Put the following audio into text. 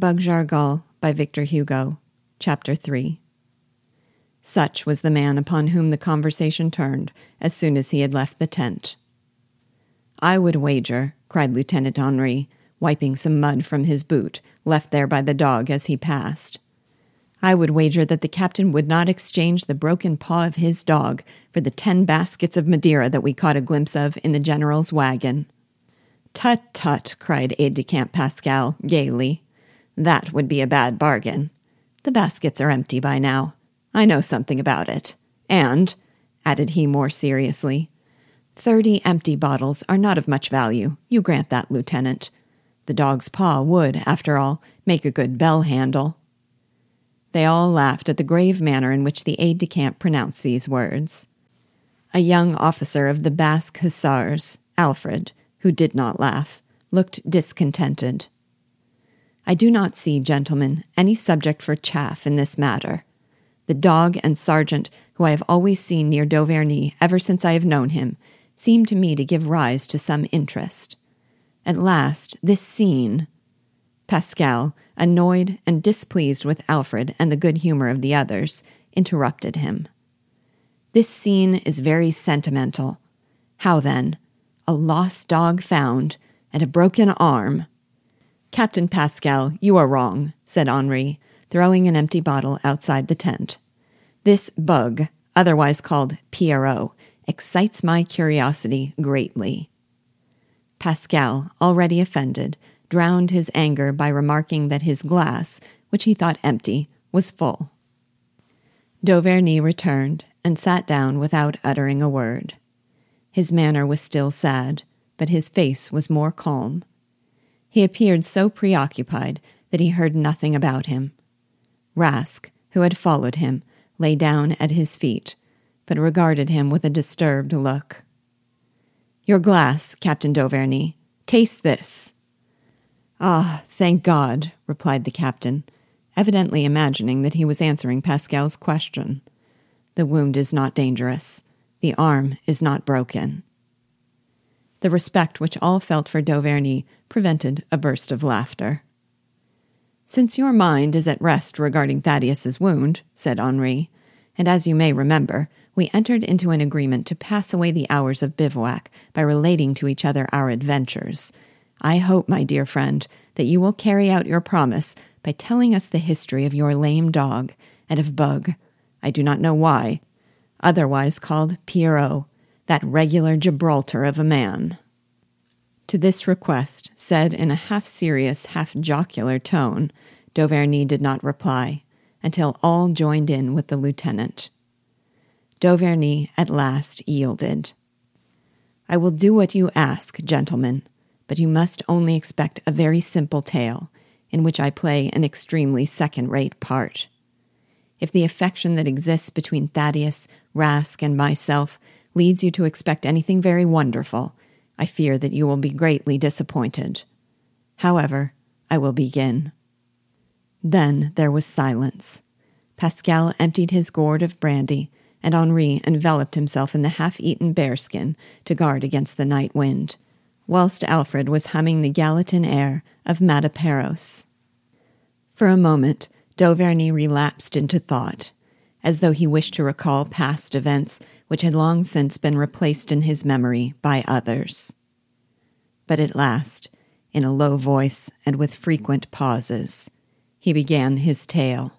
Bug Jargal by Victor Hugo, Chapter 3. Such was the man upon whom the conversation turned as soon as he had left the tent. I would wager, cried Lieutenant Henri, wiping some mud from his boot, left there by the dog as he passed. I would wager that the captain would not exchange the broken paw of his dog for the ten baskets of Madeira that we caught a glimpse of in the general's wagon. Tut, tut, cried aide de camp Pascal gaily. That would be a bad bargain. The baskets are empty by now. I know something about it. And, added he more seriously, thirty empty bottles are not of much value. You grant that, Lieutenant. The dog's paw would, after all, make a good bell handle. They all laughed at the grave manner in which the aide de camp pronounced these words. A young officer of the Basque Hussars, Alfred, who did not laugh, looked discontented. I do not see, gentlemen, any subject for chaff in this matter. The dog and sergeant, who I have always seen near Dauvergne ever since I have known him, seem to me to give rise to some interest. At last, this scene. Pascal, annoyed and displeased with Alfred and the good humor of the others, interrupted him. This scene is very sentimental. How then? A lost dog found, and a broken arm. Captain Pascal, you are wrong, said Henri, throwing an empty bottle outside the tent. This Bug, otherwise called Pierrot, excites my curiosity greatly. Pascal, already offended, drowned his anger by remarking that his glass, which he thought empty, was full. Dauvergne returned and sat down without uttering a word. His manner was still sad, but his face was more calm. He appeared so preoccupied that he heard nothing about him. Rask, who had followed him, lay down at his feet, but regarded him with a disturbed look. Your glass, Captain Dauvergne. Taste this. Ah, thank God, replied the captain, evidently imagining that he was answering Pascal's question. The wound is not dangerous. The arm is not broken. The respect which all felt for Dauvergne prevented a burst of laughter. Since your mind is at rest regarding Thaddeus's wound, said Henri, and as you may remember, we entered into an agreement to pass away the hours of bivouac by relating to each other our adventures. I hope, my dear friend, that you will carry out your promise by telling us the history of your lame dog and of Bug. I do not know why, otherwise called Pierrot, that regular Gibraltar of a man. To this request, said in a half serious, half jocular tone, Dauvergne did not reply until all joined in with the lieutenant. Dauvergne at last yielded. I will do what you ask, gentlemen, but you must only expect a very simple tale, in which I play an extremely second rate part. If the affection that exists between Thaddeus, Rask, and myself leads you to expect anything very wonderful, I fear that you will be greatly disappointed. However, I will begin. Then there was silence. Pascal emptied his gourd of brandy, and Henri enveloped himself in the half eaten bearskin to guard against the night wind, whilst Alfred was humming the Galician air of Mataperos. For a moment, Dauvergne relapsed into thought, as though he wished to recall past events which had long since been replaced in his memory by others. But at last, in a low voice and with frequent pauses, he began his tale.